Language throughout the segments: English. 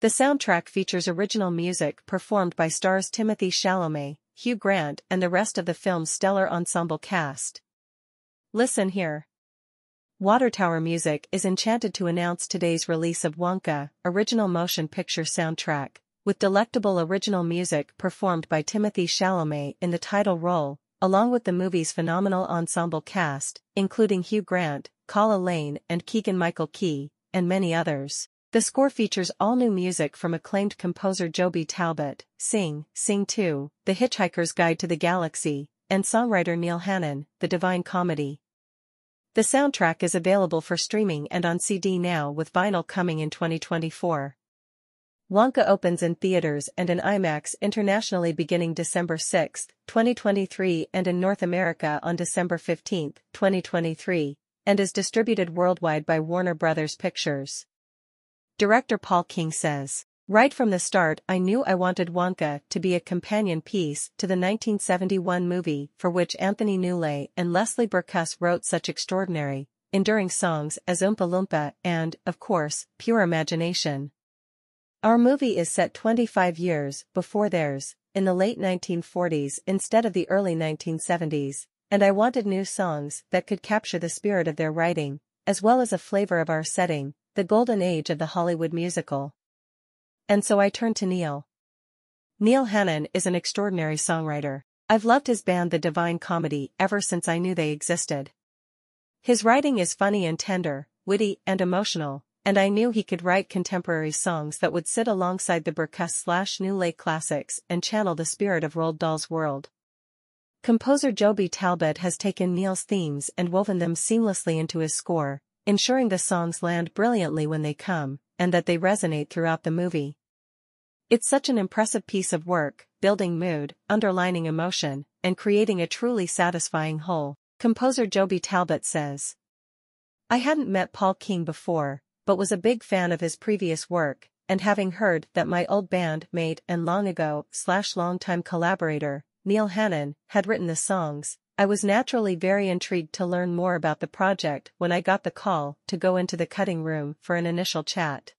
The soundtrack features original music performed by stars Timothée Chalamet, Hugh Grant and the rest of the film's stellar ensemble cast. Listen here. WaterTower Music is enchanted to announce today's release of Wonka, original motion picture soundtrack, with delectable original music performed by Timothée Chalamet in the title role, along with the movie's phenomenal ensemble cast, including Hugh Grant, Calah Lane and Keegan-Michael Key, and many others. The score features all new music from acclaimed composer Joby Talbot, Sing, Sing 2, The Hitchhiker's Guide to the Galaxy, and songwriter Neil Hannon, The Divine Comedy. The soundtrack is available for streaming and on CD now with vinyl coming in 2024. Wonka opens in theaters and in IMAX internationally beginning December 6, 2023 and in North America on December 15, 2023, and is distributed worldwide by Warner Brothers Pictures. Director Paul King says, Right from the start I knew I wanted Wonka to be a companion piece to the 1971 movie for which Anthony Newley and Leslie Bricusse wrote such extraordinary, enduring songs as Oompa Loompa and, of course, Pure Imagination. Our movie is set 25 years before theirs, in the late 1940s instead of the early 1970s, and I wanted new songs that could capture the spirit of their writing, as well as a flavor of our setting, the golden age of the Hollywood musical. And so I turned to Neil. Neil Hannon is an extraordinary songwriter. I've loved his band The Divine Comedy ever since I knew they existed. His writing is funny and tender, witty and emotional, and I knew he could write contemporary songs that would sit alongside the Bricusse slash Newley classics and channel the spirit of Roald Dahl's world. Composer Joby Talbot has taken Neil's themes and woven them seamlessly into his score, ensuring the songs land brilliantly when they come, and that they resonate throughout the movie. It's such an impressive piece of work, building mood, underlining emotion, and creating a truly satisfying whole, composer Joby Talbot says. I hadn't met Paul King before, but was a big fan of his previous work, and having heard that my old band mate and long ago slash longtime collaborator, Neil Hannon, had written the songs, I was naturally very intrigued to learn more about the project when I got the call to go into the cutting room for an initial chat.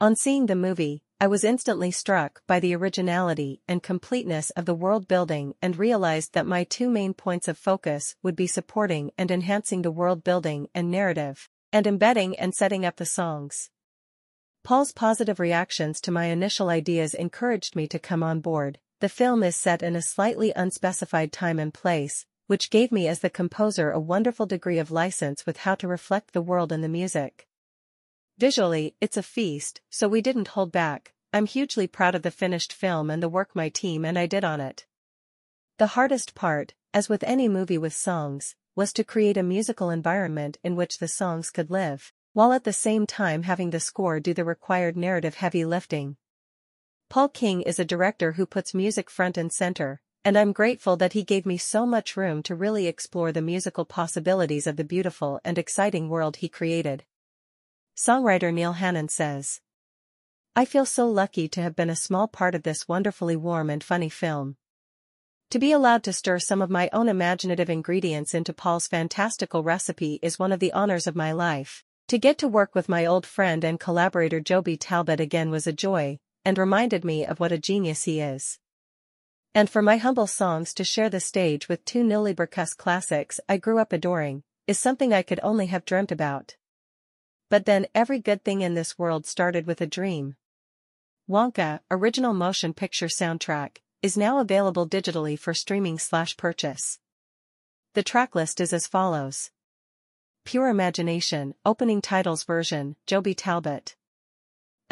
On seeing the movie, I was instantly struck by the originality and completeness of the world building and realized that my two main points of focus would be supporting and enhancing the world building and narrative, and embedding and setting up the songs. Paul's positive reactions to my initial ideas encouraged me to come on board, the film is set in a slightly unspecified time and place, which gave me as the composer a wonderful degree of license with how to reflect the world in the music. Visually, it's a feast, so we didn't hold back. I'm hugely proud of the finished film and the work my team and I did on it. The hardest part, as with any movie with songs, was to create a musical environment in which the songs could live, while at the same time having the score do the required narrative heavy lifting. Paul King is a director who puts music front and center, and I'm grateful that he gave me so much room to really explore the musical possibilities of the beautiful and exciting world he created. Songwriter Neil Hannon says, I feel so lucky to have been a small part of this wonderfully warm and funny film. To be allowed to stir some of my own imaginative ingredients into Paul's fantastical recipe is one of the honors of my life. To get to work with my old friend and collaborator Joby Talbot again was a joy, and reminded me of what a genius he is. And for my humble songs to share the stage with two Newley Bricusse classics I grew up adoring, is something I could only have dreamt about. But then every good thing in this world started with a dream. Wonka, original motion picture soundtrack, is now available digitally for streaming slash purchase. The tracklist is as follows. Pure Imagination, opening titles version, Joby Talbot.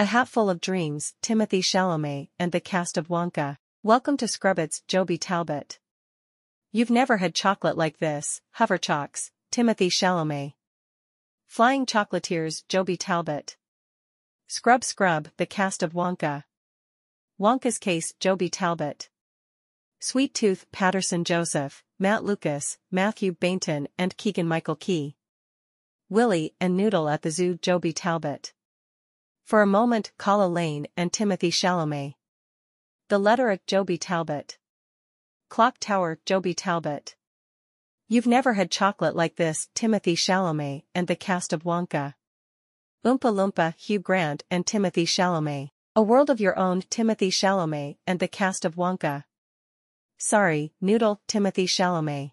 A Hatful of Dreams, Timothée Chalamet and the cast of Wonka. Welcome to Scrubbit's, Joby Talbot. You've never had chocolate like this, Hover Timothée Chalamet. Flying Chocolatiers, Joby Talbot. Scrub Scrub, the cast of Wonka. Wonka's Case, Joby Talbot. Sweet Tooth, Paterson Joseph, Matt Lucas, Matthew Baynton and Keegan-Michael Key. Willy and Noodle at the Zoo, Joby Talbot. For a moment Calah Lane and Timothée Chalamet. The letter at Joby Talbot. Clock Tower Joby Talbot. You've never had chocolate like this Timothée Chalamet and the cast of Wonka. Oompa Loompa Hugh Grant and Timothée Chalamet. A World of Your Own Timothée Chalamet and the cast of Wonka. Sorry, Noodle Timothée Chalamet.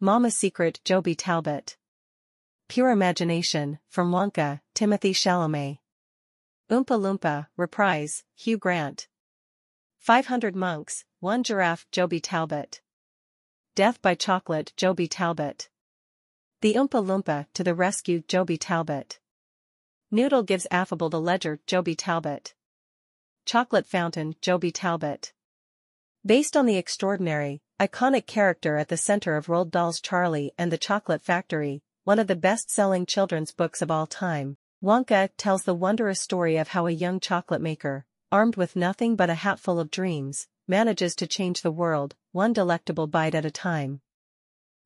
Mama's Secret Joby Talbot. Pure Imagination, from Wonka, Timothée Chalamet. Oompa Loompa, Reprise, Hugh Grant. 500 Monks, One Giraffe Joby Talbot. Death by Chocolate Joby Talbot. The Oompa Loompa to the rescue Joby Talbot. Noodle gives affable the Ledger Joby Talbot. Chocolate Fountain Joby Talbot. Based on the extraordinary, iconic character at the center of Roald Dahl's Charlie and the Chocolate Factory, one of the best-selling children's books of all time, Wonka tells the wondrous story of how a young chocolate maker, armed with nothing but a hatful of dreams, manages to change the world, one delectable bite at a time.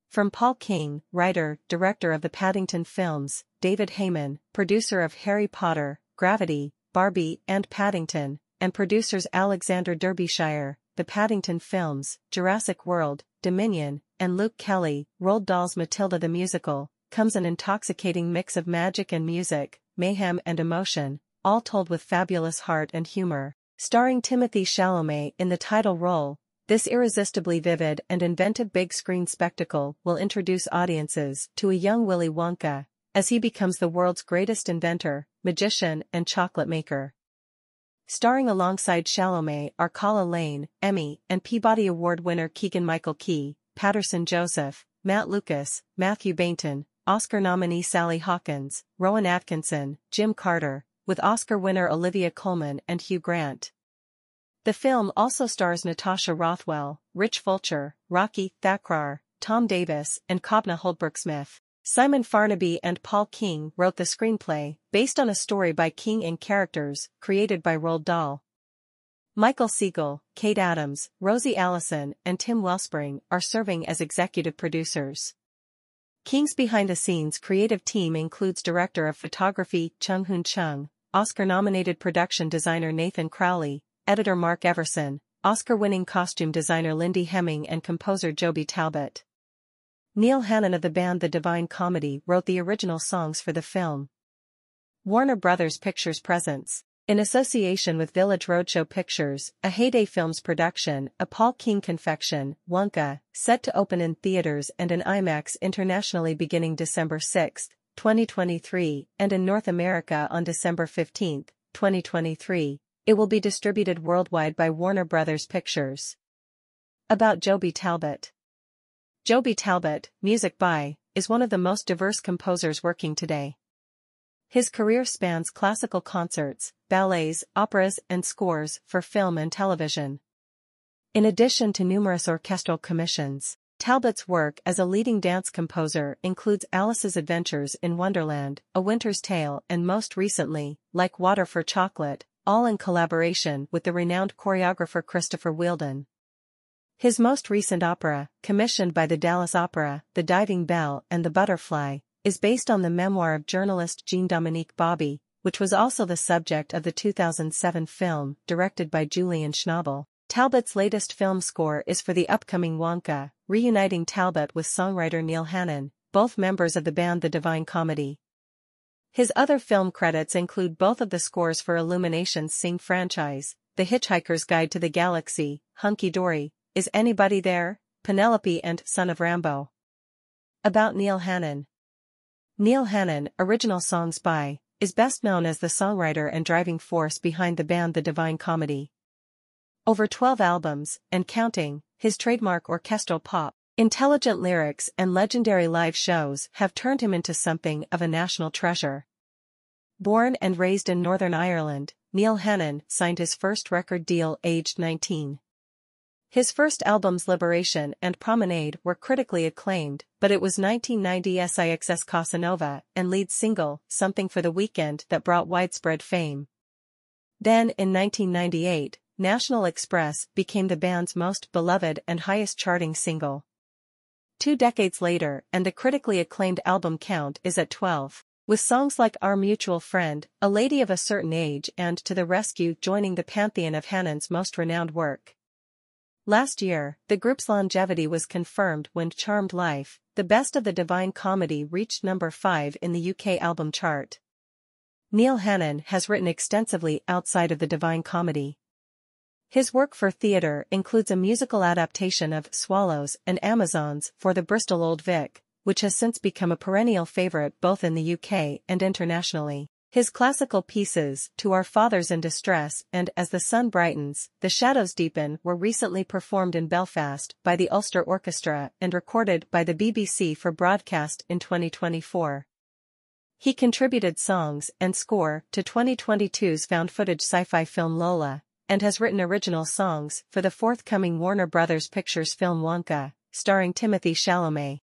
From Paul King, writer, director of the Paddington films, David Heyman, producer of Harry Potter, Gravity, Barbie and Paddington, and producers Alexander Derbyshire, the Paddington films, Jurassic World, Dominion, and Luke Kelly, Roald Dahl's Matilda the Musical, comes an intoxicating mix of magic and music, mayhem and emotion, all told with fabulous heart and humor. Starring Timothée Chalamet in the title role, this irresistibly vivid and inventive big screen spectacle will introduce audiences to a young Willy Wonka, as he becomes the world's greatest inventor, magician and chocolate maker. Starring alongside Chalamet are Calah Lane, Emmy and Peabody Award winner Keegan-Michael Key, Paterson Joseph, Matt Lucas, Matthew Baynton, Oscar nominee Sally Hawkins, Rowan Atkinson, Jim Carter, with Oscar winner Olivia Colman and Hugh Grant. The film also stars Natasha Rothwell, Rich Fulcher, Rakhee Thakrar, Tom Davis, and Kobna Holdbrook-Smith. Simon Farnaby and Paul King wrote the screenplay, based on a story by King and characters, created by Roald Dahl. Michael Siegel, Kate Adams, Rosie Allison, and Tim Wellspring are serving as executive producers. King's behind-the-scenes creative team includes director of photography Chung Hoon Chung, Oscar-nominated production designer Nathan Crowley, editor Mark Everson, Oscar-winning costume designer Lindy Hemming and composer Joby Talbot. Neil Hannon of the band The Divine Comedy wrote the original songs for the film. Warner Brothers Pictures presents in association with Village Roadshow Pictures, a Heyday Films production, a Paul King confection, Wonka, set to open in theaters and in IMAX internationally beginning December 6, 2023, and in North America on December 15, 2023. It will be distributed worldwide by Warner Brothers Pictures. About Joby Talbot Joby Talbot, music by, is one of the most diverse composers working today. His career spans classical concerts, ballets, operas, and scores for film and television. In addition to numerous orchestral commissions, Talbot's work as a leading dance composer includes Alice's Adventures in Wonderland, A Winter's Tale and most recently, Like Water for Chocolate, all in collaboration with the renowned choreographer Christopher Wheeldon. His most recent opera, commissioned by the Dallas Opera, The Diving Bell and The Butterfly, is based on the memoir of journalist Jean-Dominique Bauby, which was also the subject of the 2007 film, directed by Julian Schnabel. Talbot's latest film score is for the upcoming Wonka, reuniting Talbot with songwriter Neil Hannon, both members of the band The Divine Comedy. His other film credits include both of the scores for Illumination's Sing franchise, The Hitchhiker's Guide to the Galaxy, Hunky Dory, Is Anybody There, Penelope and Son of Rambow. About Neil Hannon Neil Hannon, original songs by, is best known as the songwriter and driving force behind the band The Divine Comedy. Over 12 albums, and counting, his trademark orchestral pop, intelligent lyrics and legendary live shows have turned him into something of a national treasure. Born and raised in Northern Ireland, Neil Hannon signed his first record deal aged 19. His first albums Liberation and Promenade were critically acclaimed, but it was 1990 SIXS Casanova and lead single Something for the Weekend that brought widespread fame. Then in 1998, National Express became the band's most beloved and highest charting single. Two decades later and the critically acclaimed album count is at 12, with songs like Our Mutual Friend, A Lady of a Certain Age and To the Rescue joining the pantheon of Hannon's most renowned work. Last year, the group's longevity was confirmed when Charmed Life, the best of the Divine Comedy reached number 5 in the UK album chart. Neil Hannon has written extensively outside of the Divine Comedy. His work for theatre includes a musical adaptation of Swallows and Amazons for the Bristol Old Vic, which has since become a perennial favourite both in the UK and internationally. His classical pieces, To Our Fathers in Distress and As the Sun Brightens, The Shadows Deepen were recently performed in Belfast by the Ulster Orchestra and recorded by the BBC for broadcast in 2024. He contributed songs and score to 2022's found-footage sci-fi film Lola, and has written original songs for the forthcoming Warner Brothers Pictures film Wonka, starring Timothée Chalamet.